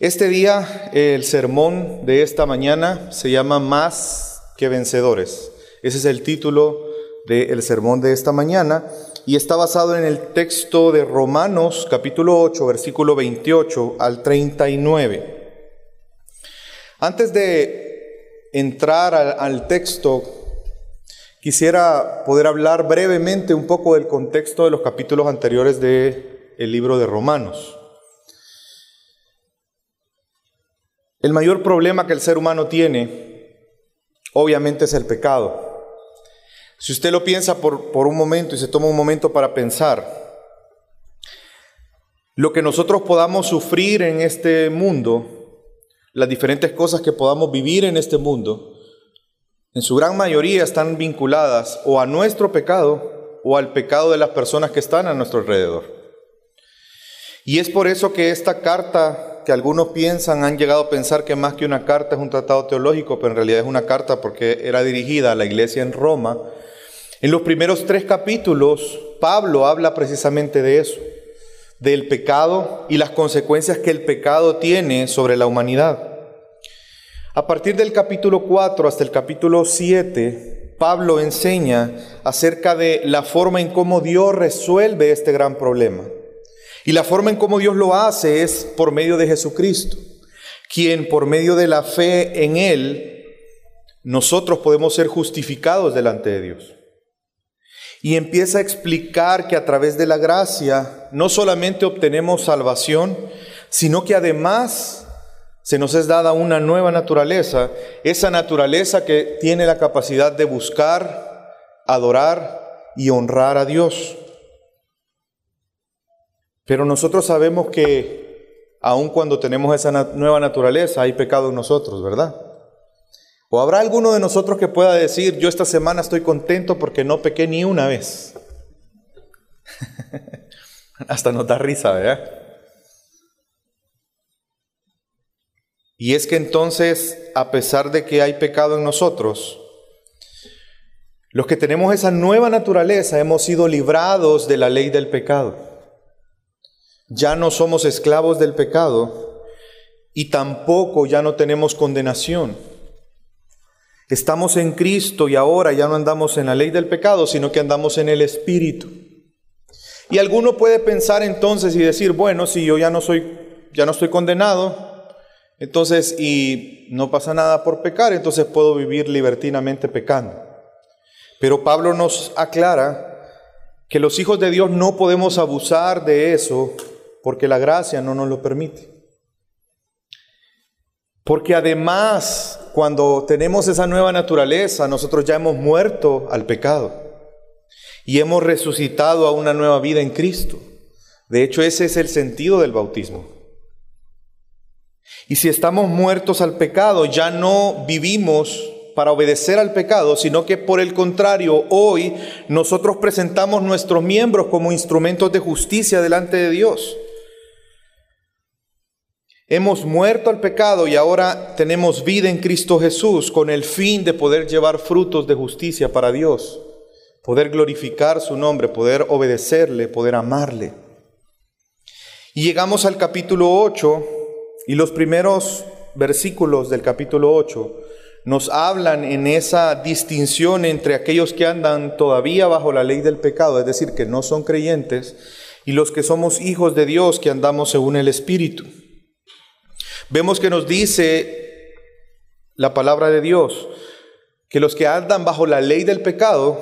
Este día, el sermón de esta mañana se llama Más que vencedores. Ese es el título del sermón de esta mañana y está basado en el texto de Romanos capítulo 8, versículo 28 al 39. Antes de entrar al, texto, quisiera poder hablar brevemente un poco del contexto de los capítulos anteriores del el libro de Romanos. El mayor problema que el ser humano tiene, obviamente, es el pecado. Si usted lo piensa por, por, un momento y se toma un momento para pensar, lo que nosotros podamos sufrir en este mundo, las diferentes cosas que podamos vivir en este mundo, en su gran mayoría están vinculadas o a nuestro pecado o al pecado de las personas que están a nuestro alrededor. Y es por eso que esta carta que algunos piensan, han llegado a pensar que más que una carta es un tratado teológico, pero en realidad es una carta porque era dirigida a la iglesia en Roma. En los primeros tres capítulos, Pablo habla precisamente de eso, del pecado y las consecuencias que el pecado tiene sobre la humanidad. A partir del capítulo 4 hasta el capítulo 7, Pablo enseña acerca de la forma en cómo Dios resuelve este gran problema. Y la forma en cómo Dios lo hace es por medio de Jesucristo, quien por medio de la fe en Él, nosotros podemos ser justificados delante de Dios. Y empieza a explicar que a través de la gracia no solamente obtenemos salvación, sino que además se nos es dada una nueva naturaleza, esa naturaleza que tiene la capacidad de buscar, adorar y honrar a Dios. Pero nosotros sabemos que aun cuando tenemos esa nueva naturaleza, hay pecado en nosotros, ¿verdad? ¿O habrá alguno de nosotros que pueda decir, yo esta semana estoy contento porque no pequé ni una vez? Hasta nos da risa, ¿verdad? Y es que entonces, a pesar de que hay pecado en nosotros, los que tenemos esa nueva naturaleza hemos sido librados de la ley del pecado. Ya no somos esclavos del pecado y tampoco ya no tenemos condenación. Estamos en Cristo y ahora ya no andamos en la ley del pecado, sino que andamos en el Espíritu. Y alguno puede pensar entonces y decir, bueno, si yo ya no soy, ya no estoy condenado, entonces y no pasa nada por pecar, entonces puedo vivir libertinamente pecando. Pero Pablo nos aclara que los hijos de Dios no podemos abusar de eso porque la gracia no nos lo permite. Porque además, cuando tenemos esa nueva naturaleza, nosotros ya hemos muerto al pecado y hemos resucitado a una nueva vida en Cristo. De hecho, ese es el sentido del bautismo. Y si estamos muertos al pecado, ya no vivimos para obedecer al pecado, sino que por el contrario, hoy nosotros presentamos nuestros miembros como instrumentos de justicia delante de Dios. Hemos muerto al pecado y ahora tenemos vida en Cristo Jesús con el fin de poder llevar frutos de justicia para Dios, poder glorificar su nombre, poder obedecerle, poder amarle. Y llegamos al capítulo 8 y los primeros versículos del capítulo 8 nos hablan en esa distinción entre aquellos que andan todavía bajo la ley del pecado, es decir, que no son creyentes, y los que somos hijos de Dios que andamos según el Espíritu. Vemos que nos dice la palabra de Dios que los que andan bajo la ley del pecado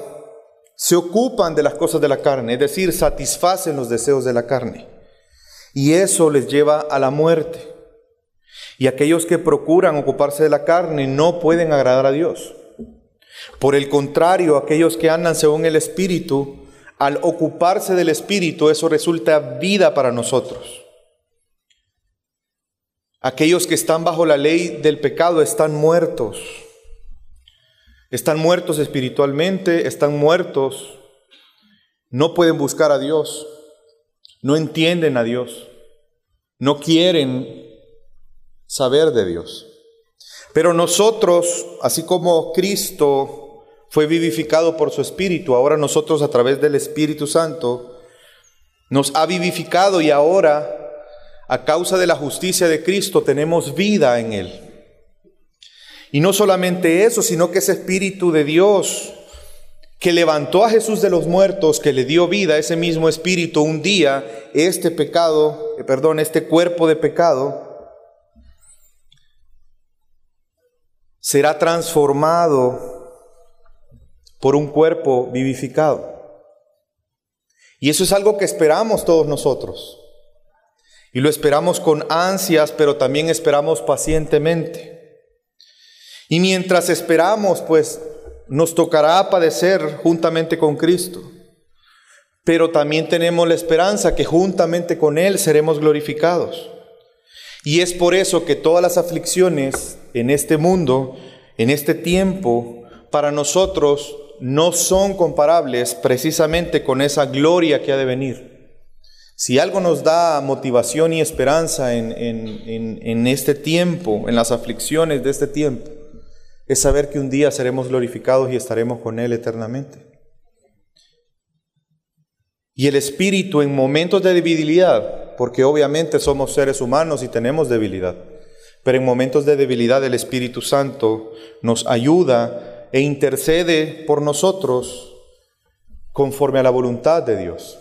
se ocupan de las cosas de la carne, es decir, satisfacen los deseos de la carne. Y eso les lleva a la muerte. Y aquellos que procuran ocuparse de la carne no pueden agradar a Dios. Por el contrario, aquellos que andan según el Espíritu, al ocuparse del Espíritu, eso resulta vida para nosotros. Aquellos que están bajo la ley del pecado están muertos. Están muertos espiritualmente, están muertos. No pueden buscar a Dios. No entienden a Dios. No quieren saber de Dios. Pero nosotros, así como Cristo fue vivificado por su Espíritu, ahora nosotros a través del Espíritu Santo nos ha vivificado y ahora a causa de la justicia de Cristo, tenemos vida en Él. Y no solamente eso, sino que ese Espíritu de Dios que levantó a Jesús de los muertos, que le dio vida, ese mismo Espíritu, un día, este pecado, eh, perdón, este cuerpo de pecado, será transformado por un cuerpo vivificado. Y eso es algo que esperamos todos nosotros. Y lo esperamos con ansias, pero también esperamos pacientemente. Y mientras esperamos, pues nos tocará padecer juntamente con Cristo. Pero también tenemos la esperanza que juntamente con Él seremos glorificados. Y es por eso que todas las aflicciones en este mundo, en este tiempo, para nosotros no son comparables precisamente con esa gloria que ha de venir. Si algo nos da motivación y esperanza en, en este tiempo, en las aflicciones de este tiempo, es saber que un día seremos glorificados y estaremos con Él eternamente. Y el Espíritu en momentos de debilidad, porque obviamente somos seres humanos y tenemos debilidad, pero en momentos de debilidad el Espíritu Santo nos ayuda e intercede por nosotros conforme a la voluntad de Dios.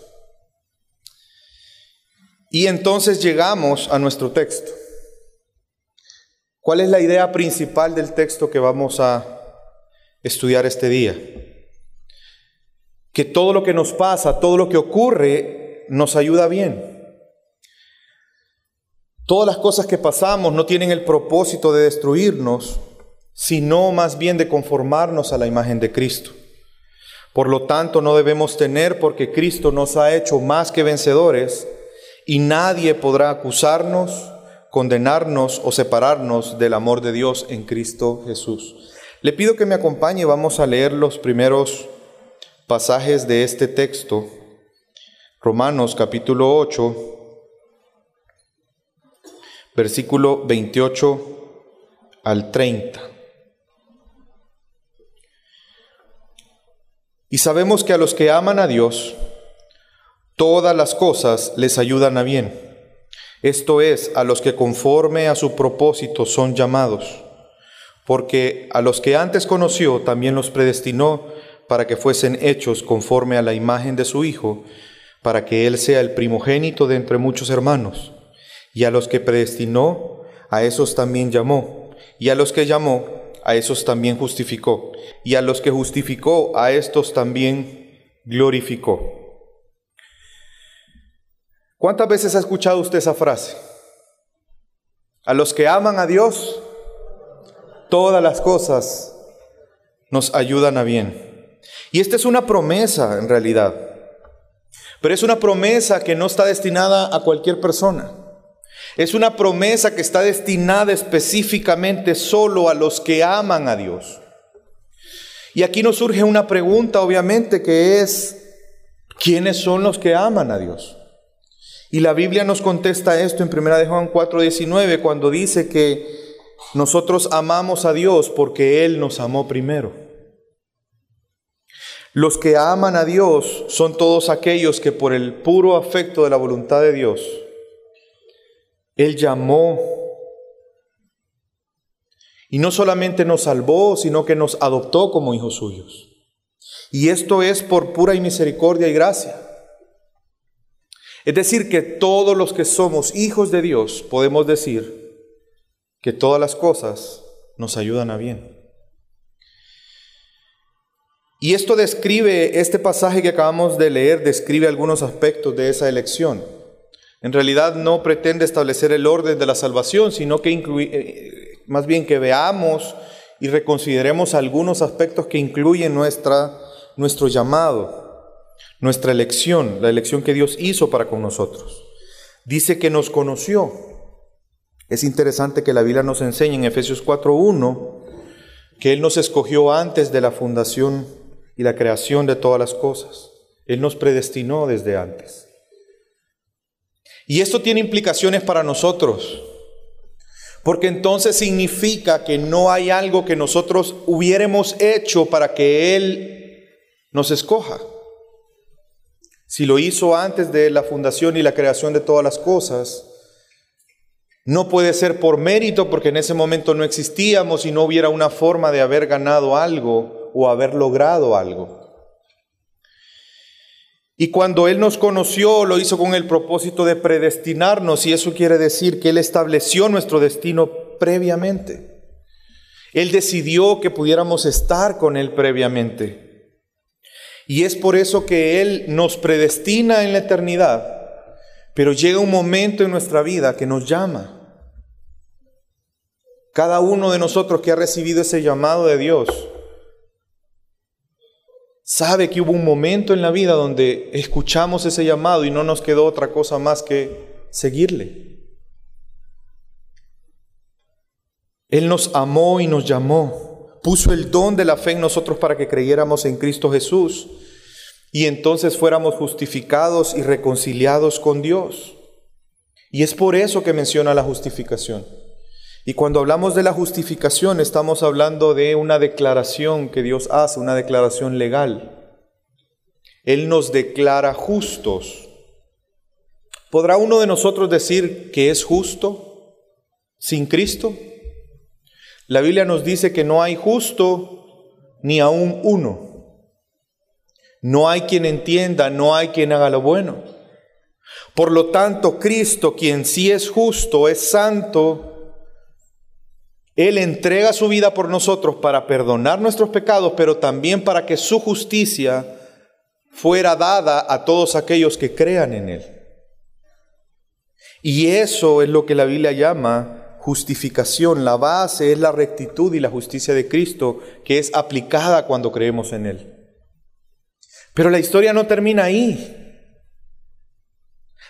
Y entonces llegamos a nuestro texto. ¿Cuál es la idea principal del texto que vamos a estudiar este día? Que todo lo que nos pasa, todo lo que ocurre, nos ayuda bien. Todas las cosas que pasamos no tienen el propósito de destruirnos, sino más bien de conformarnos a la imagen de Cristo. Por lo tanto, no debemos tener porque Cristo nos ha hecho más que vencedores y nadie podrá acusarnos condenarnos o separarnos del amor de Dios en Cristo Jesús. Le pido que me acompañe, vamos a leer los primeros pasajes de este texto, Romanos capítulo 8, versículo 28 al 30. Y sabemos que a los que aman a Dios, todas las cosas les ayudan a bien esto es, a los que conforme a su propósito son llamados, porque a los que antes conoció también los predestinó para que fuesen hechos conforme a la imagen de su Hijo, para que Él sea el primogénito de entre muchos hermanos. Y a los que predestinó, a esos también llamó, y a los que llamó, a esos también justificó, y a los que justificó, a estos también glorificó. ¿Cuántas veces ha escuchado usted esa frase? A los que aman a Dios, todas las cosas nos ayudan a bien. Y esta es una promesa en realidad. Pero es una promesa que no está destinada a cualquier persona. Es una promesa que está destinada específicamente solo a los que aman a Dios. Y aquí nos surge una pregunta, obviamente, que es, ¿quiénes son los que aman a Dios? Y la Biblia nos contesta esto en 1 de Juan 4:19 cuando dice que nosotros amamos a Dios porque Él nos amó primero. Los que aman a Dios son todos aquellos que por el puro afecto de la voluntad de Dios, Él llamó y no solamente nos salvó, sino que nos adoptó como hijos suyos. Y esto es por pura y misericordia y gracia. Es decir, que todos los que somos hijos de Dios podemos decir que todas las cosas nos ayudan a bien. Y esto describe, este pasaje que acabamos de leer, describe algunos aspectos de esa elección. En realidad no pretende establecer el orden de la salvación, sino que incluye, eh, más bien que veamos y reconsideremos algunos aspectos que incluyen nuestra, nuestro llamado nuestra elección, la elección que Dios hizo para con nosotros. Dice que nos conoció. Es interesante que la Biblia nos enseñe en Efesios 4.1 que Él nos escogió antes de la fundación y la creación de todas las cosas. Él nos predestinó desde antes. Y esto tiene implicaciones para nosotros, porque entonces significa que no hay algo que nosotros hubiéramos hecho para que Él nos escoja. Si lo hizo antes de la fundación y la creación de todas las cosas, No puede ser por mérito porque en ese momento no existíamos y no hubiera una forma de haber ganado algo o haber logrado algo. Y cuando Él nos conoció, lo hizo con el propósito de predestinarnos y eso quiere decir que Él estableció nuestro destino previamente. Él decidió que pudiéramos estar con Él previamente. Y es por eso que Él nos predestina en la eternidad, pero llega un momento en nuestra vida que nos llama. Cada uno de nosotros que ha recibido ese llamado de Dios, sabe que hubo un momento en la vida donde escuchamos ese llamado y no nos quedó otra cosa más que seguirle. Él nos amó y nos llamó, puso el don de la fe en nosotros para que creyéramos en Cristo Jesús y entonces fuéramos justificados y reconciliados con Dios. Y es por eso que menciona la justificación. Y cuando hablamos de la justificación estamos hablando de una declaración que Dios hace, una declaración legal. Él nos declara justos. ¿Podrá uno de nosotros decir que es justo sin Cristo? La Biblia nos dice que no hay justo ni aún uno. No hay quien entienda, no hay quien haga lo bueno. Por lo tanto, Cristo, quien sí es justo, es santo, él entrega su vida por nosotros para perdonar nuestros pecados, pero también para que su justicia fuera dada a todos aquellos que crean en Él. Y eso es lo que la Biblia llama justificación. La base es la rectitud y la justicia de Cristo que es aplicada cuando creemos en Él. Pero la historia no termina ahí.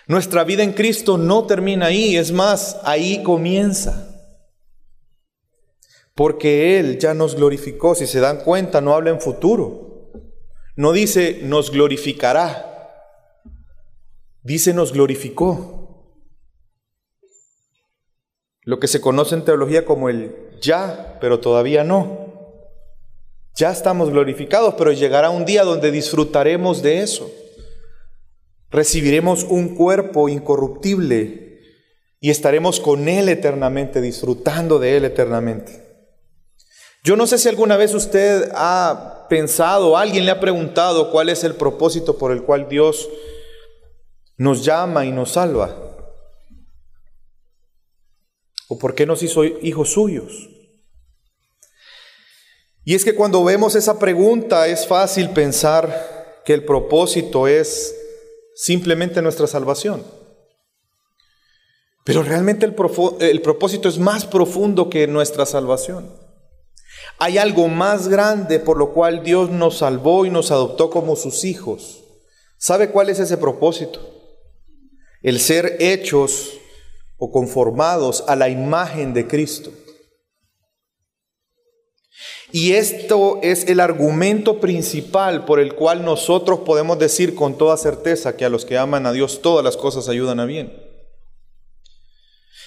Nuestra vida en Cristo no termina ahí, es más, ahí comienza porque Él ya nos glorificó. Si se dan cuenta, no habla en futuro. No dice nos glorificará, dice nos glorificó. Lo que se conoce en teología como el ya, pero todavía no. Ya estamos glorificados, pero llegará un día donde disfrutaremos de eso. Recibiremos un cuerpo incorruptible y estaremos con Él eternamente, disfrutando de Él eternamente. Yo no sé si alguna vez usted ha pensado, alguien le ha preguntado cuál es el propósito por el cual Dios nos llama y nos salva. ¿O por qué nos hizo hijos suyos? Y es que cuando vemos esa pregunta es fácil pensar que el propósito es simplemente nuestra salvación. Pero realmente el, el propósito es más profundo que nuestra salvación. Hay algo más grande por lo cual Dios nos salvó y nos adoptó como sus hijos. ¿Sabe cuál es ese propósito? El ser hechos o conformados a la imagen de Cristo. Y esto es el argumento principal por el cual nosotros podemos decir con toda certeza que a los que aman a Dios todas las cosas ayudan a bien.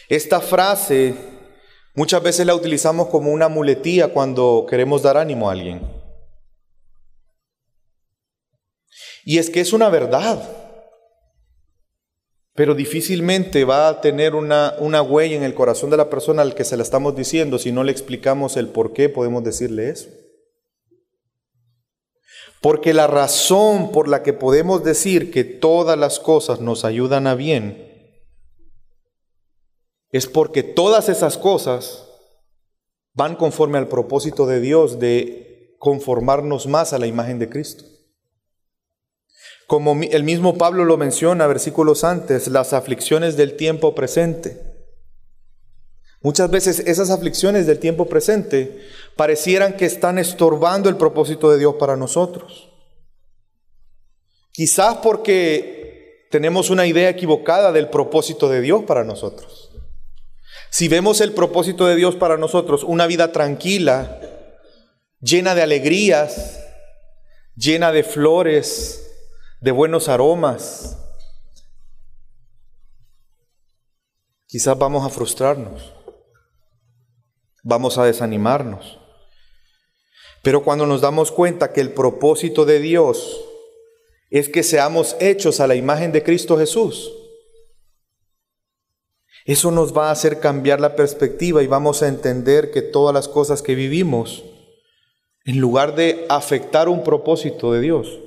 Esta frase Muchas veces la utilizamos como una muletía cuando queremos dar ánimo a alguien. Y es que es una verdad, pero difícilmente va a tener una, una huella en el corazón de la persona al que se la estamos diciendo si no le explicamos el por qué podemos decirle eso. Porque la razón por la que podemos decir que todas las cosas nos ayudan a bien es porque todas esas cosas van conforme al propósito de Dios de conformarnos más a la imagen de Cristo. Como el mismo Pablo lo menciona versículos antes, las aflicciones del tiempo presente. Muchas veces esas aflicciones del tiempo presente parecieran que están estorbando el propósito de Dios para nosotros. Quizás porque tenemos una idea equivocada del propósito de Dios para nosotros. Si vemos el propósito de Dios para nosotros, una vida tranquila, llena de alegrías, llena de flores, de buenos aromas, quizás vamos a frustrarnos, vamos a desanimarnos. Pero cuando nos damos cuenta que el propósito de Dios es que seamos hechos a la imagen de Cristo Jesús, Eso nos va a hacer cambiar la perspectiva y vamos a entender que todas las cosas que vivimos, en lugar de afectar un propósito de Dios,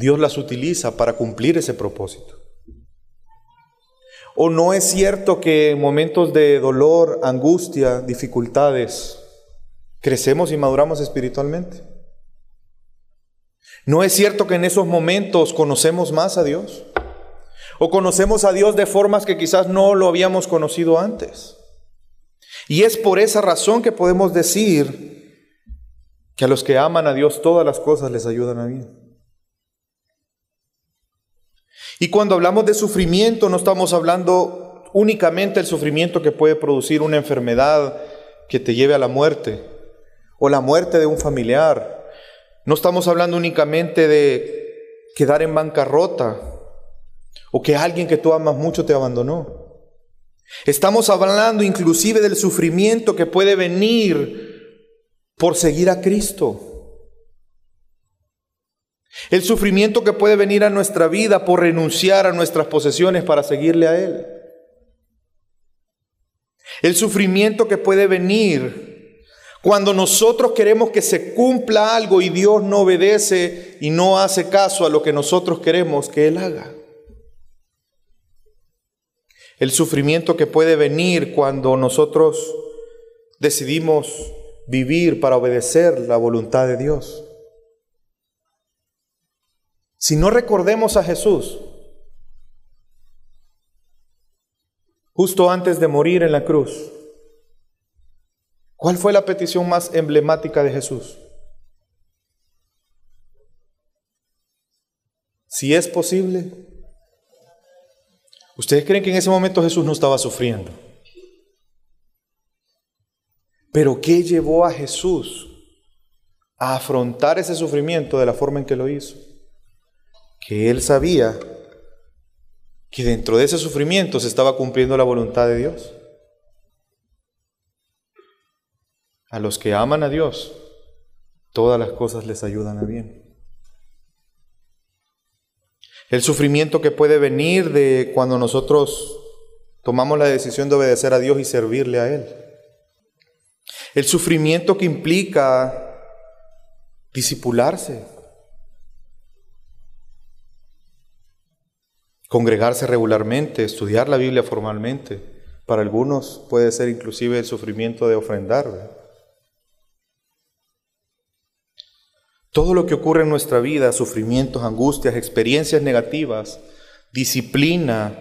Dios las utiliza para cumplir ese propósito. ¿O no es cierto que en momentos de dolor, angustia, dificultades, crecemos y maduramos espiritualmente? ¿No es cierto que en esos momentos conocemos más a Dios? ¿O conocemos a Dios de formas que quizás no lo habíamos conocido antes? Y es por esa razón que podemos decir que a los que aman a Dios todas las cosas les ayudan a bien. Y cuando hablamos de sufrimiento no estamos hablando únicamente del sufrimiento que puede producir una enfermedad que te lleve a la muerte o la muerte de un familiar no estamos hablando únicamente de quedar en bancarrota o que alguien que tú amas mucho te abandonó. Estamos hablando inclusive del sufrimiento que puede venir por seguir a Cristo. El sufrimiento que puede venir a nuestra vida por renunciar a nuestras posesiones para seguirle a Él. El sufrimiento que puede venir cuando nosotros queremos que se cumpla algo y Dios no obedece y no hace caso a lo que nosotros queremos que Él haga. El sufrimiento que puede venir cuando nosotros decidimos vivir para obedecer la voluntad de Dios. Si no recordemos a Jesús, justo antes de morir en la cruz, ¿Cuál fue la petición más emblemática de Jesús? Si es posible. ¿Ustedes creen que en ese momento Jesús no estaba sufriendo? Pero ¿qué llevó a Jesús a afrontar ese sufrimiento de la forma en que lo hizo? Que él sabía que dentro de ese sufrimiento se estaba cumpliendo la voluntad de Dios. A los que aman a Dios, todas las cosas les ayudan a bien. El sufrimiento que puede venir de cuando nosotros tomamos la decisión de obedecer a Dios y servirle a Él. El sufrimiento que implica disipularse, congregarse regularmente, estudiar la Biblia formalmente. Para algunos puede ser inclusive el sufrimiento de ofrendar. Todo lo que ocurre en nuestra vida, sufrimientos, angustias, experiencias negativas, disciplina,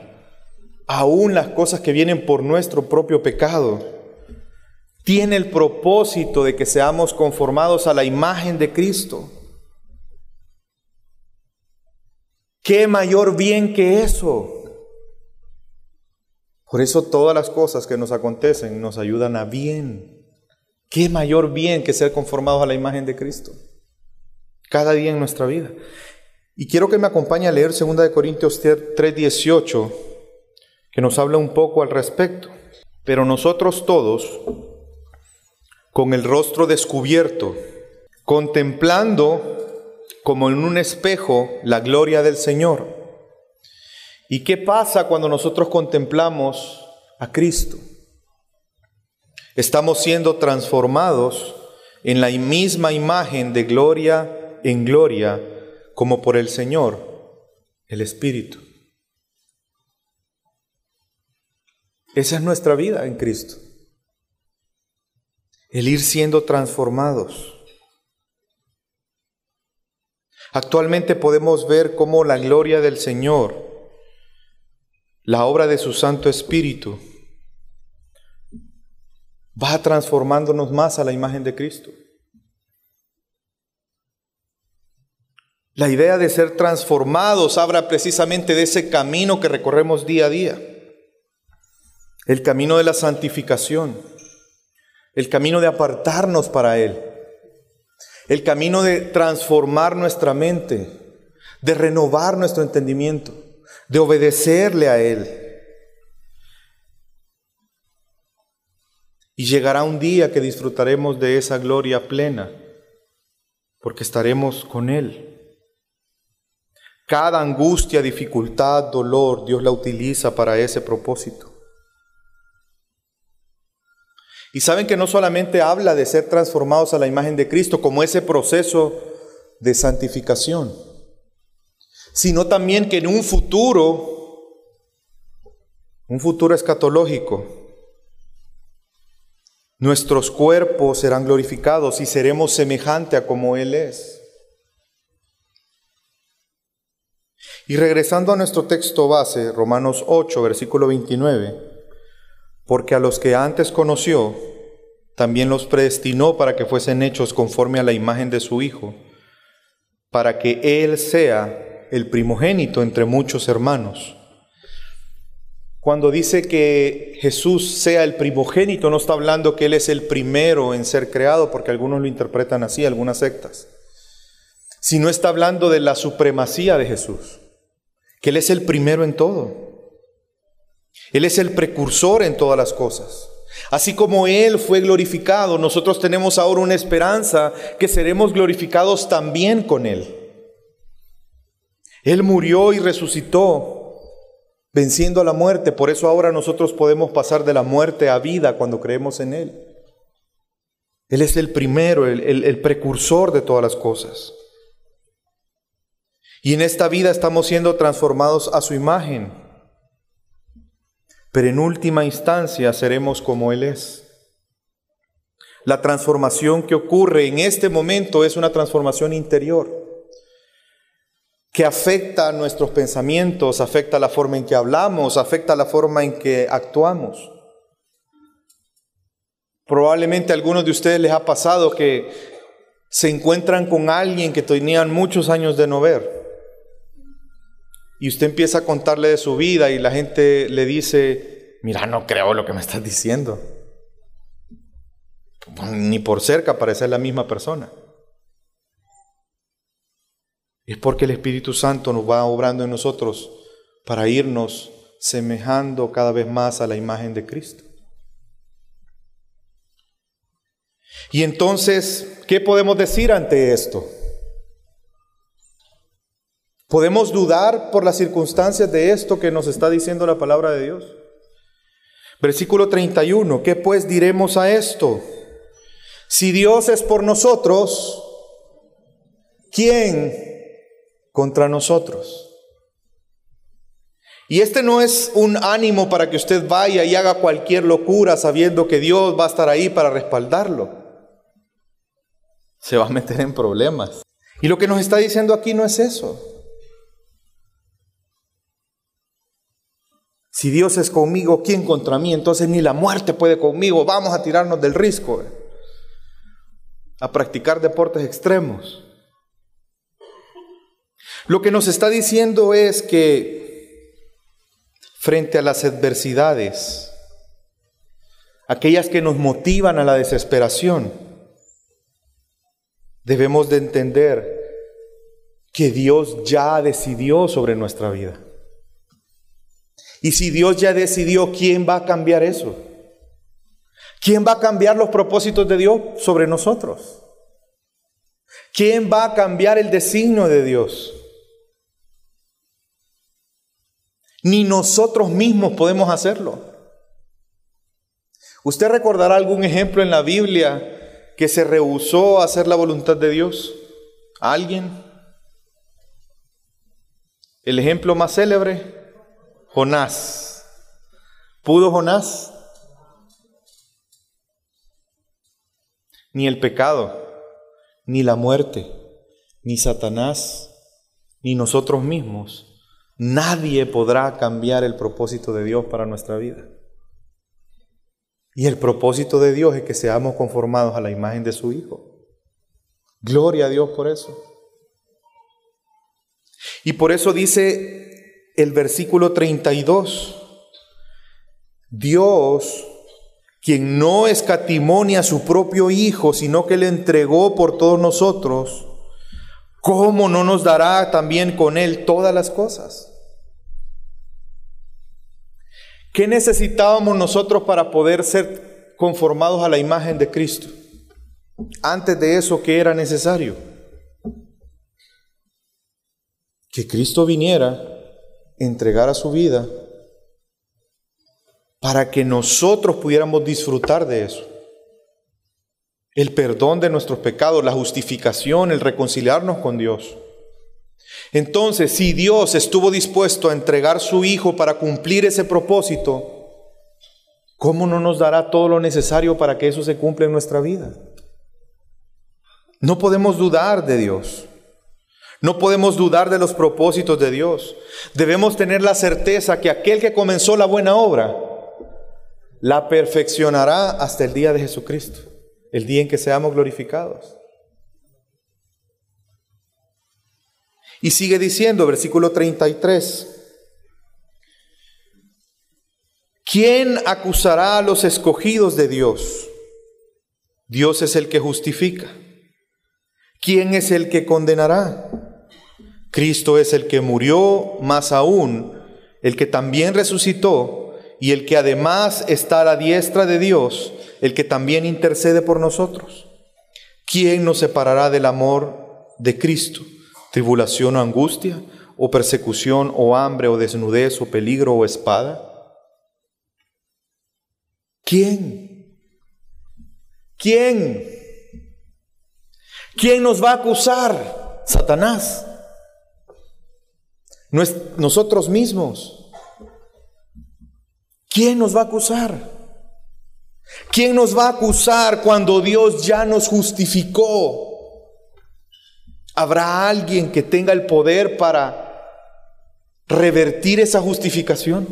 aún las cosas que vienen por nuestro propio pecado, tiene el propósito de que seamos conformados a la imagen de Cristo. ¿Qué mayor bien que eso? Por eso todas las cosas que nos acontecen nos ayudan a bien. ¿Qué mayor bien que ser conformados a la imagen de Cristo? cada día en nuestra vida. Y quiero que me acompañe a leer 2 Corintios 3:18, que nos habla un poco al respecto. Pero nosotros todos, con el rostro descubierto, contemplando como en un espejo la gloria del Señor. ¿Y qué pasa cuando nosotros contemplamos a Cristo? Estamos siendo transformados en la misma imagen de gloria en gloria como por el Señor, el Espíritu. Esa es nuestra vida en Cristo. El ir siendo transformados. Actualmente podemos ver cómo la gloria del Señor, la obra de su Santo Espíritu, va transformándonos más a la imagen de Cristo. La idea de ser transformados habla precisamente de ese camino que recorremos día a día. El camino de la santificación. El camino de apartarnos para Él. El camino de transformar nuestra mente. De renovar nuestro entendimiento. De obedecerle a Él. Y llegará un día que disfrutaremos de esa gloria plena. Porque estaremos con Él. Cada angustia, dificultad, dolor, Dios la utiliza para ese propósito. Y saben que no solamente habla de ser transformados a la imagen de Cristo como ese proceso de santificación, sino también que en un futuro, un futuro escatológico, nuestros cuerpos serán glorificados y seremos semejante a como Él es. Y regresando a nuestro texto base, Romanos 8, versículo 29, porque a los que antes conoció, también los predestinó para que fuesen hechos conforme a la imagen de su Hijo, para que Él sea el primogénito entre muchos hermanos. Cuando dice que Jesús sea el primogénito, no está hablando que Él es el primero en ser creado, porque algunos lo interpretan así, algunas sectas, sino está hablando de la supremacía de Jesús, que Él es el primero en todo. Él es el precursor en todas las cosas. Así como Él fue glorificado, nosotros tenemos ahora una esperanza que seremos glorificados también con Él. Él murió y resucitó, venciendo a la muerte. Por eso ahora nosotros podemos pasar de la muerte a vida cuando creemos en Él. Él es el primero, el, el precursor de todas las cosas. Y en esta vida estamos siendo transformados a su imagen pero en última instancia seremos como Él es. La transformación que ocurre en este momento es una transformación interior que afecta a nuestros pensamientos, afecta la forma en que hablamos, afecta la forma en que actuamos. Probablemente a algunos de ustedes les ha pasado que se encuentran con alguien que tenían muchos años de no ver y usted empieza a contarle de su vida y la gente le dice, mira, no creo lo que me estás diciendo. Ni por cerca parece la misma persona. Es porque el Espíritu Santo nos va obrando en nosotros para irnos semejando cada vez más a la imagen de Cristo. Y entonces, ¿qué podemos decir ante esto? ¿Podemos dudar por las circunstancias de esto que nos está diciendo la palabra de Dios? Versículo 31, ¿qué pues diremos a esto? Si Dios es por nosotros, ¿quién contra nosotros? Y este no es un ánimo para que usted vaya y haga cualquier locura sabiendo que Dios va a estar ahí para respaldarlo. Se va a meter en problemas. Y lo que nos está diciendo aquí no es eso. Si Dios es conmigo, ¿quién contra mí? Entonces ni la muerte puede conmigo. Vamos a tirarnos del risco. A practicar deportes extremos. Lo que nos está diciendo es que frente a las adversidades, aquellas que nos motivan a la desesperación, debemos de entender que Dios ya decidió sobre nuestra vida. Y si Dios ya decidió, ¿quién va a cambiar eso? ¿Quién va a cambiar los propósitos de Dios sobre nosotros? ¿Quién va a cambiar el designio de Dios? Ni nosotros mismos podemos hacerlo. ¿Usted recordará algún ejemplo en la Biblia que se rehusó a hacer la voluntad de Dios? ¿Alguien? El ejemplo más célebre, Jonás. ¿Pudo Jonás? Ni el pecado, ni la muerte, ni Satanás, ni nosotros mismos. Nadie podrá cambiar el propósito de Dios para nuestra vida. Y el propósito de Dios es que seamos conformados a la imagen de su Hijo. Gloria a Dios por eso. Y por eso dice el versículo 32. Dios, quien no escatimonia a su propio Hijo, sino que le entregó por todos nosotros, ¿cómo no nos dará también con Él todas las cosas? ¿Qué necesitábamos nosotros para poder ser conformados a la imagen de Cristo? Antes de eso, ¿qué era necesario? Que Cristo viniera entregara su vida para que nosotros pudiéramos disfrutar de eso. el perdón de nuestros pecados, la justificación, el reconciliarnos con Dios. Entonces, si Dios estuvo dispuesto a entregar su Hijo para cumplir ese propósito, ¿cómo no nos dará todo lo necesario para que eso se cumpla en nuestra vida? No podemos dudar de Dios. No podemos dudar de los propósitos de Dios. Debemos tener la certeza que aquel que comenzó la buena obra la perfeccionará hasta el día de Jesucristo, el día en que seamos glorificados. Y sigue diciendo, versículo 33, ¿quién acusará a los escogidos de Dios? Dios es el que justifica. ¿Quién es el que condenará? Cristo es el que murió, más aún, el que también resucitó y el que además está a la diestra de Dios, el que también intercede por nosotros. ¿Quién nos separará del amor de Cristo? ¿Tribulación o angustia? ¿O persecución o hambre o desnudez o peligro o espada? ¿Quién? ¿Quién? ¿Quién nos va a acusar? Satanás. Nosotros mismos. ¿Quién nos va a acusar? ¿Quién nos va a acusar cuando Dios ya nos justificó? ¿Habrá alguien que tenga el poder para revertir esa justificación?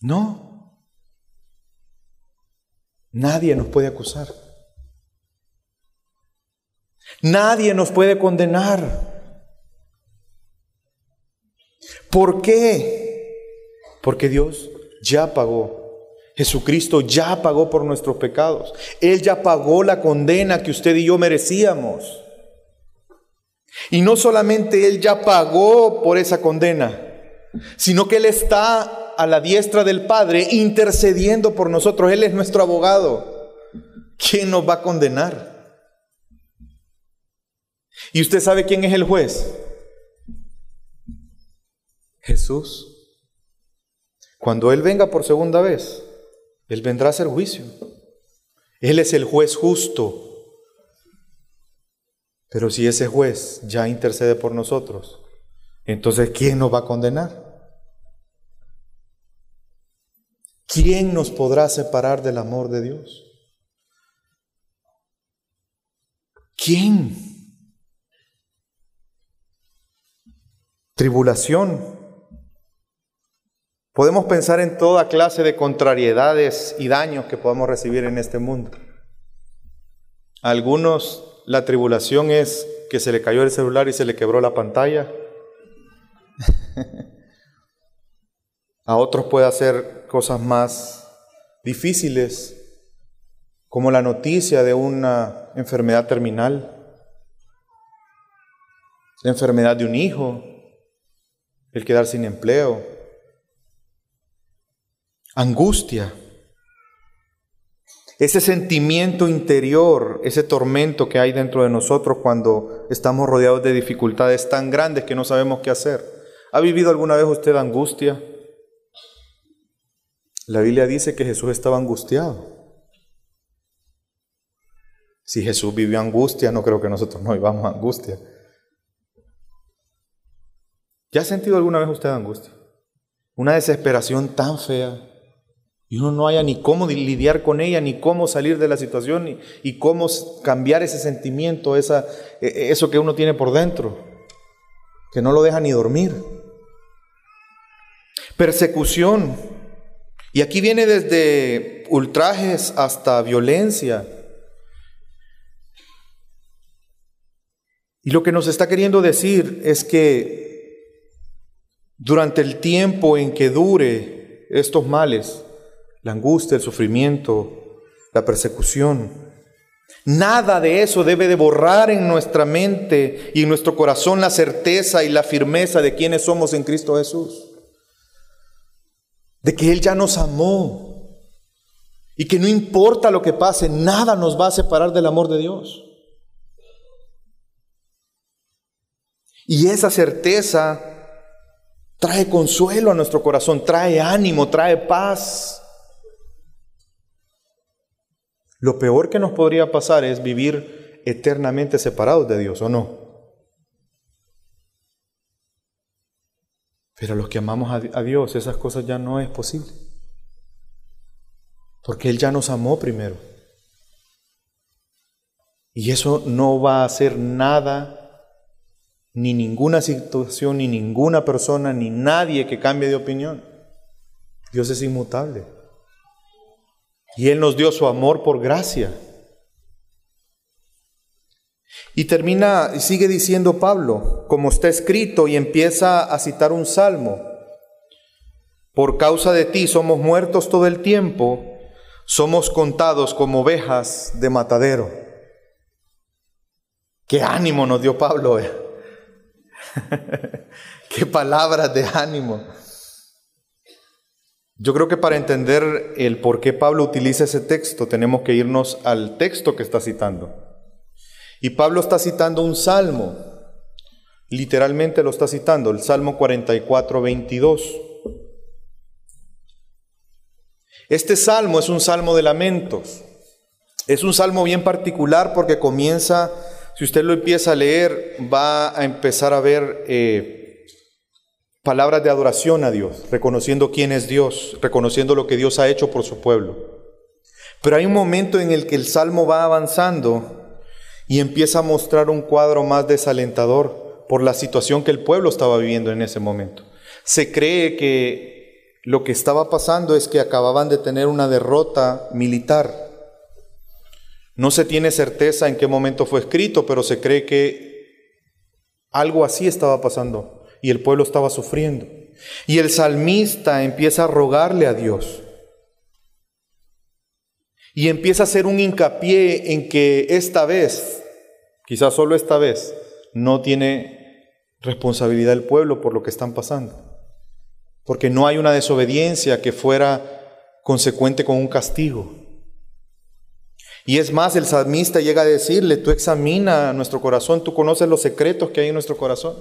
No. Nadie nos puede acusar. Nadie nos puede condenar. ¿Por qué? Porque Dios ya pagó. Jesucristo ya pagó por nuestros pecados. Él ya pagó la condena que usted y yo merecíamos. Y no solamente Él ya pagó por esa condena, sino que Él está a la diestra del Padre intercediendo por nosotros. Él es nuestro abogado. ¿Quién nos va a condenar? ¿Y usted sabe quién es el juez? Jesús. Cuando Él venga por segunda vez, Él vendrá a hacer juicio. Él es el juez justo. Pero si ese juez ya intercede por nosotros, entonces ¿quién nos va a condenar? ¿Quién nos podrá separar del amor de Dios? ¿Quién? tribulación. Podemos pensar en toda clase de contrariedades y daños que podamos recibir en este mundo. A algunos la tribulación es que se le cayó el celular y se le quebró la pantalla. A otros puede hacer cosas más difíciles, como la noticia de una enfermedad terminal, la enfermedad de un hijo, el quedar sin empleo, angustia, ese sentimiento interior, ese tormento que hay dentro de nosotros cuando estamos rodeados de dificultades tan grandes que no sabemos qué hacer. ¿Ha vivido alguna vez usted angustia? La Biblia dice que Jesús estaba angustiado. Si Jesús vivió angustia, no creo que nosotros no vivamos angustia. ¿Ya ha sentido alguna vez usted angustia? Una desesperación tan fea y uno no haya ni cómo lidiar con ella, ni cómo salir de la situación, y cómo cambiar ese sentimiento, esa, e, e, eso que uno tiene por dentro, que no lo deja ni dormir. Persecución. Y aquí viene desde ultrajes hasta violencia. Y lo que nos está queriendo decir es que durante el tiempo en que dure estos males, la angustia, el sufrimiento, la persecución. Nada de eso debe de borrar en nuestra mente y en nuestro corazón la certeza y la firmeza de quienes somos en Cristo Jesús. De que Él ya nos amó y que no importa lo que pase, nada nos va a separar del amor de Dios. Y esa certeza trae consuelo a nuestro corazón, trae ánimo, trae paz. Lo peor que nos podría pasar es vivir eternamente separados de Dios, ¿o no? Pero los que amamos a Dios, esas cosas ya no es posible. Porque Él ya nos amó primero. Y eso no va a hacer nada, ni ninguna situación, ni ninguna persona, ni nadie que cambie de opinión. Dios es inmutable. Y Él nos dio su amor por gracia. Y termina, y sigue diciendo Pablo, como está escrito, y empieza a citar un salmo. Por causa de ti somos muertos todo el tiempo, somos contados como ovejas de matadero. Qué ánimo nos dio Pablo. Eh. Qué palabras de ánimo. Yo creo que para entender el por qué Pablo utiliza ese texto, tenemos que irnos al texto que está citando. Y Pablo está citando un salmo, literalmente lo está citando, el Salmo 44, 22. Este salmo es un salmo de lamentos. Es un salmo bien particular porque comienza, si usted lo empieza a leer, va a empezar a ver eh, palabras de adoración a Dios, reconociendo quién es Dios, reconociendo lo que Dios ha hecho por su pueblo. Pero hay un momento en el que el salmo va avanzando y empieza a mostrar un cuadro más desalentador por la situación que el pueblo estaba viviendo en ese momento. Se cree que lo que estaba pasando es que acababan de tener una derrota militar. No se tiene certeza en qué momento fue escrito, pero se cree que algo así estaba pasando y el pueblo estaba sufriendo. Y el salmista empieza a rogarle a Dios y empieza a hacer un hincapié en que esta vez, quizás solo esta vez, no tiene responsabilidad el pueblo por lo que están pasando. Porque no hay una desobediencia que fuera consecuente con un castigo. Y es más, el salmista llega a decirle, tú examina nuestro corazón, tú conoces los secretos que hay en nuestro corazón.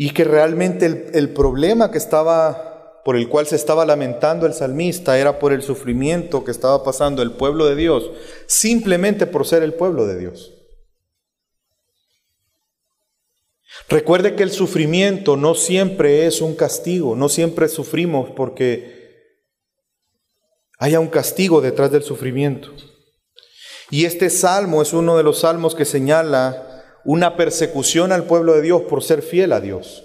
Y que realmente el, el problema que estaba por el cual se estaba lamentando el salmista era por el sufrimiento que estaba pasando el pueblo de Dios, simplemente por ser el pueblo de Dios. Recuerde que el sufrimiento no siempre es un castigo, no siempre sufrimos porque haya un castigo detrás del sufrimiento. Y este salmo es uno de los salmos que señala una persecución al pueblo de Dios por ser fiel a Dios.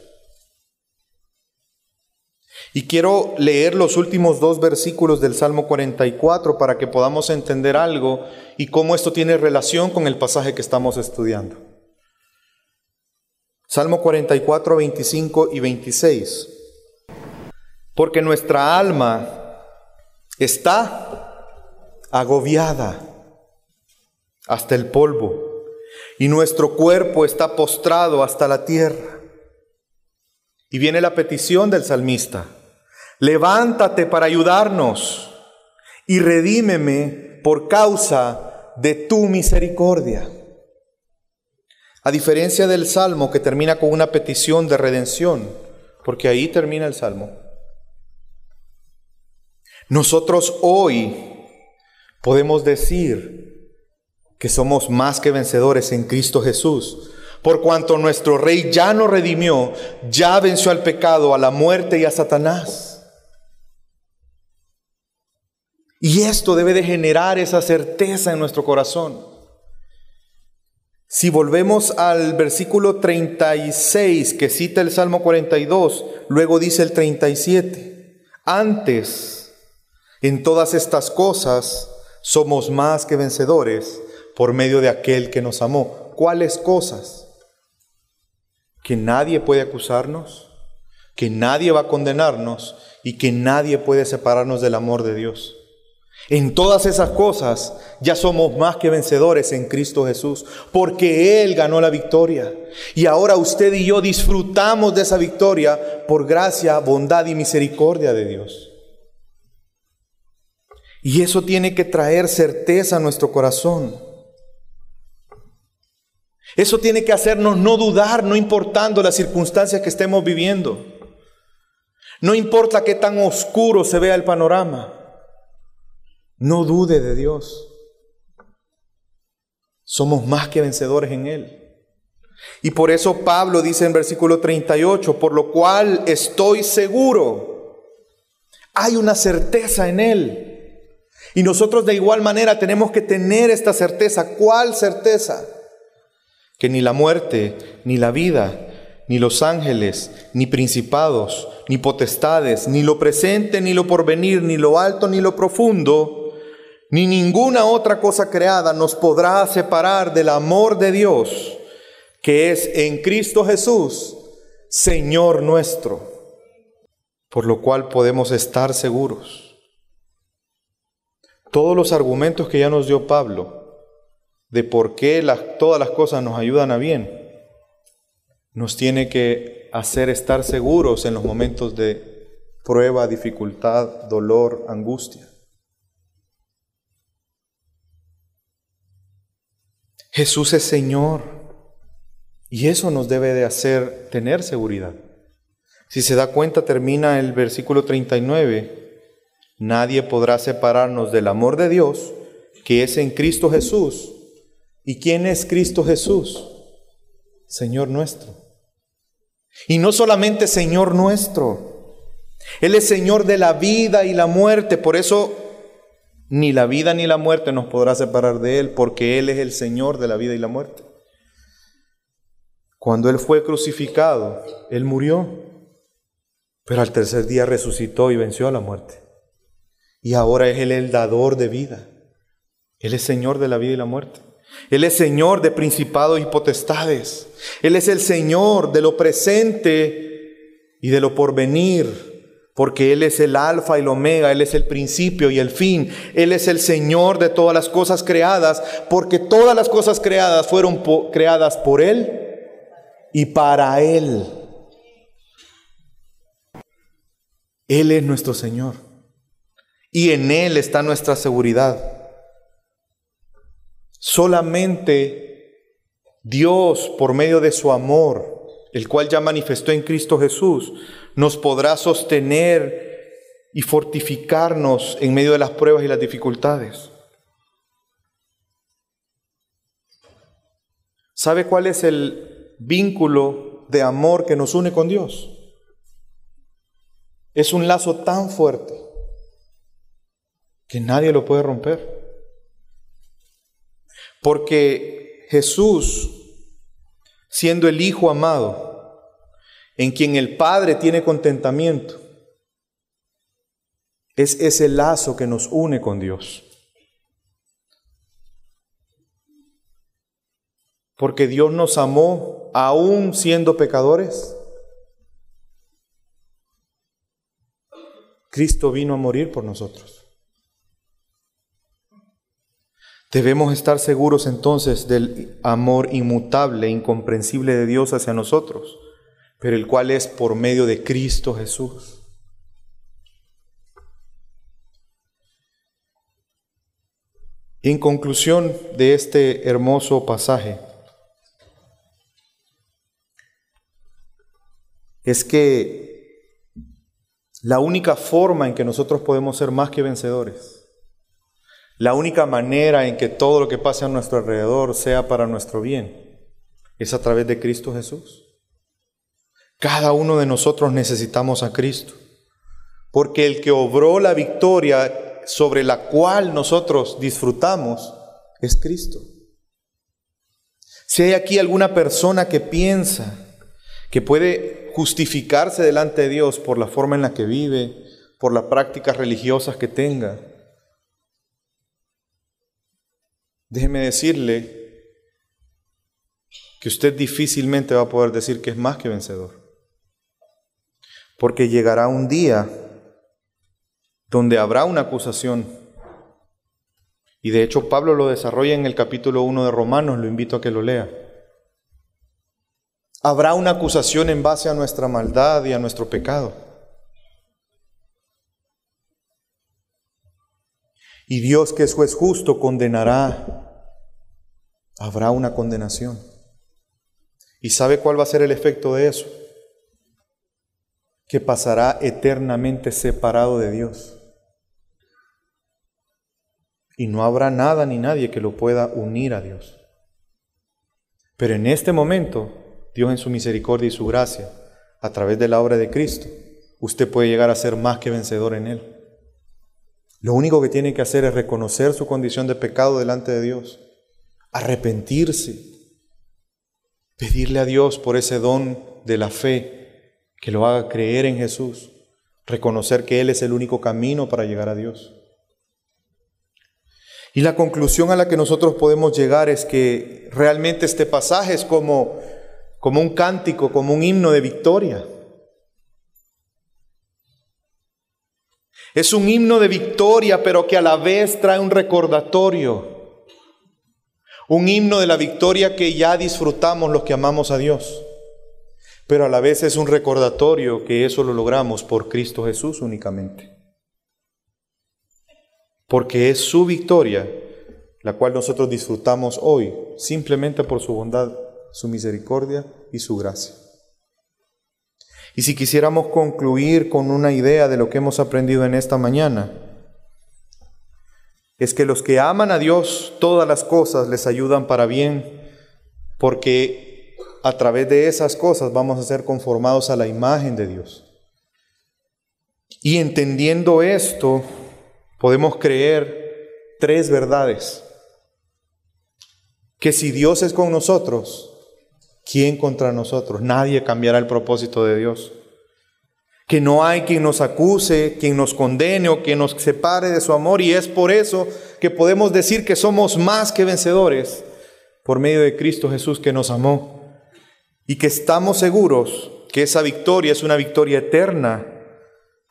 Y quiero leer los últimos dos versículos del Salmo 44 para que podamos entender algo y cómo esto tiene relación con el pasaje que estamos estudiando. Salmo 44, 25 y 26. Porque nuestra alma está agobiada hasta el polvo y nuestro cuerpo está postrado hasta la tierra. Y viene la petición del salmista levántate para ayudarnos y redímeme por causa de tu misericordia. A diferencia del Salmo que termina con una petición de redención, porque ahí termina el Salmo. Nosotros hoy podemos decir que somos más que vencedores en Cristo Jesús, por cuanto nuestro Rey ya nos redimió, ya venció al pecado, a la muerte y a Satanás. Y esto debe de generar esa certeza en nuestro corazón. Si volvemos al versículo 36 que cita el Salmo 42, luego dice el 37, antes, en todas estas cosas, somos más que vencedores por medio de aquel que nos amó. ¿Cuáles cosas? Que nadie puede acusarnos, que nadie va a condenarnos y que nadie puede separarnos del amor de Dios. En todas esas cosas ya somos más que vencedores en Cristo Jesús, porque Él ganó la victoria. Y ahora usted y yo disfrutamos de esa victoria por gracia, bondad y misericordia de Dios. Y eso tiene que traer certeza a nuestro corazón. Eso tiene que hacernos no dudar, no importando las circunstancias que estemos viviendo. No importa qué tan oscuro se vea el panorama. No dude de Dios. Somos más que vencedores en Él. Y por eso Pablo dice en versículo 38, por lo cual estoy seguro. Hay una certeza en Él. Y nosotros de igual manera tenemos que tener esta certeza. ¿Cuál certeza? Que ni la muerte, ni la vida, ni los ángeles, ni principados, ni potestades, ni lo presente, ni lo porvenir, ni lo alto, ni lo profundo, ni ninguna otra cosa creada nos podrá separar del amor de Dios, que es en Cristo Jesús, Señor nuestro, por lo cual podemos estar seguros. Todos los argumentos que ya nos dio Pablo de por qué todas las cosas nos ayudan a bien, nos tiene que hacer estar seguros en los momentos de prueba, dificultad, dolor, angustia. Jesús es Señor y eso nos debe de hacer tener seguridad. Si se da cuenta, termina el versículo 39 Nadie podrá separarnos del amor de Dios que es en Cristo Jesús. ¿Y quién es Cristo Jesús? Señor nuestro. Y no solamente Señor nuestro, Él es Señor de la vida y la muerte. Por eso ni la vida ni la muerte nos podrá separar de Él, porque Él es el Señor de la vida y la muerte. Cuando Él fue crucificado, Él murió, pero al tercer día resucitó y venció a la muerte. Y ahora es Él el dador de vida. Él es Señor de la vida y la muerte. Él es Señor de principados y potestades. Él es el Señor de lo presente y de lo porvenir, porque Él es el alfa y el omega, Él es el principio y el fin. Él es el Señor de todas las cosas creadas, porque todas las cosas creadas fueron creadas por Él y para Él. Él es nuestro Señor y en Él está nuestra seguridad. Solamente Dios, por medio de su amor, el cual ya manifestó en Cristo Jesús, nos podrá sostener y fortificarnos en medio de las pruebas y las dificultades. ¿Sabe cuál es el vínculo de amor que nos une con Dios? Es un lazo tan fuerte que nadie lo puede romper. Porque Jesús, siendo el Hijo amado, en quien el Padre tiene contentamiento, es ese lazo que nos une con Dios. Porque Dios nos amó aún siendo pecadores. Cristo vino a morir por nosotros. Debemos estar seguros entonces del amor inmutable, incomprensible de Dios hacia nosotros, pero el cual es por medio de Cristo Jesús. En conclusión de este hermoso pasaje, es que la única forma en que nosotros podemos ser más que vencedores la única manera en que todo lo que pasa a nuestro alrededor sea para nuestro bien es a través de Cristo Jesús. Cada uno de nosotros necesitamos a Cristo, porque el que obró la victoria sobre la cual nosotros disfrutamos es Cristo. Si hay aquí alguna persona que piensa que puede justificarse delante de Dios por la forma en la que vive, por las prácticas religiosas que tenga, Déjeme decirle que usted difícilmente va a poder decir que es más que vencedor. Porque llegará un día donde habrá una acusación. Y de hecho Pablo lo desarrolla en el capítulo 1 de Romanos, lo invito a que lo lea. Habrá una acusación en base a nuestra maldad y a nuestro pecado. Y Dios que es juez justo condenará habrá una condenación. ¿Y sabe cuál va a ser el efecto de eso? Que pasará eternamente separado de Dios. y no habrá nada ni nadie que lo pueda unir a Dios. Pero en este momento, Dios en su misericordia y su gracia, a través de la obra de Cristo, usted puede llegar a ser más que vencedor en Él. Lo único que tiene que hacer es reconocer su condición de pecado delante de Dios, arrepentirse, pedirle a Dios por ese don de la fe que lo haga creer en Jesús, reconocer que Él es el único camino para llegar a Dios. Y la conclusión a la que nosotros podemos llegar es que realmente este pasaje es como, como un cántico, como un himno de victoria. Es un himno de victoria, pero que a la vez trae un recordatorio. Un himno de la victoria que ya disfrutamos los que amamos a Dios. Pero a la vez es un recordatorio que eso lo logramos por Cristo Jesús únicamente porque es su victoria la cual nosotros disfrutamos hoy, simplemente por su bondad, su misericordia y su gracia. Y si quisiéramos concluir con una idea de lo que hemos aprendido en esta mañana, es que los que aman a Dios, todas las cosas les ayudan para bien, porque a través de esas cosas vamos a ser conformados a la imagen de Dios. Y entendiendo esto, podemos creer tres verdades. Que si Dios es con nosotros, ¿quién contra nosotros? Nadie cambiará el propósito de Dios. Que no hay quien nos acuse, quien nos condene o quien nos separe de su amor. Y es por eso que podemos decir que somos más que vencedores por medio de Cristo Jesús que nos amó. Y que estamos seguros que esa victoria es una victoria eterna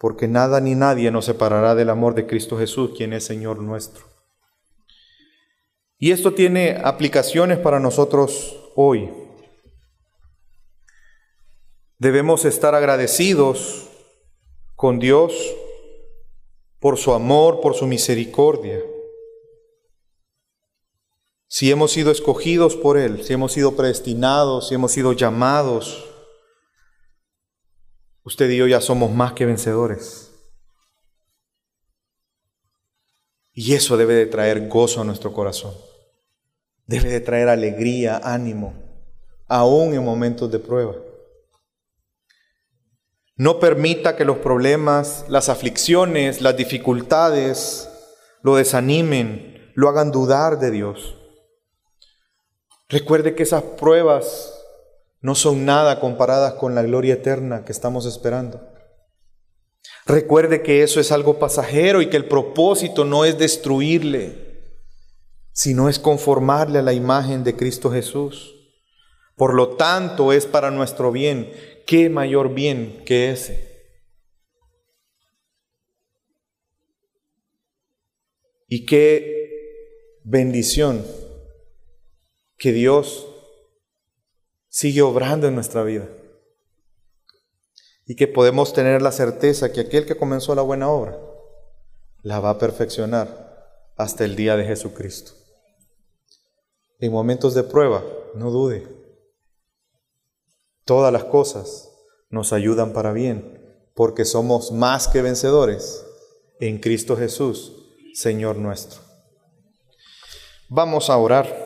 porque nada ni nadie nos separará del amor de Cristo Jesús, quien es Señor nuestro. Y esto tiene aplicaciones para nosotros hoy. Debemos estar agradecidos con Dios por su amor, por su misericordia. Si hemos sido escogidos por Él, si hemos sido predestinados, si hemos sido llamados, Usted y yo ya somos más que vencedores. Y eso debe de traer gozo a nuestro corazón. Debe de traer alegría, ánimo, aún en momentos de prueba. No permita que los problemas, las aflicciones, las dificultades lo desanimen, lo hagan dudar de Dios. Recuerde que esas pruebas no son nada comparadas con la gloria eterna que estamos esperando. Recuerde que eso es algo pasajero y que el propósito no es destruirle, sino es conformarle a la imagen de Cristo Jesús. Por lo tanto, es para nuestro bien. ¿Qué mayor bien que ese? Y qué bendición que Dios sigue obrando en nuestra vida. Y que podemos tener la certeza que aquel que comenzó la buena obra la va a perfeccionar hasta el día de Jesucristo. En momentos de prueba, no dude. Todas las cosas nos ayudan para bien, porque somos más que vencedores en Cristo Jesús, Señor nuestro. Vamos a orar.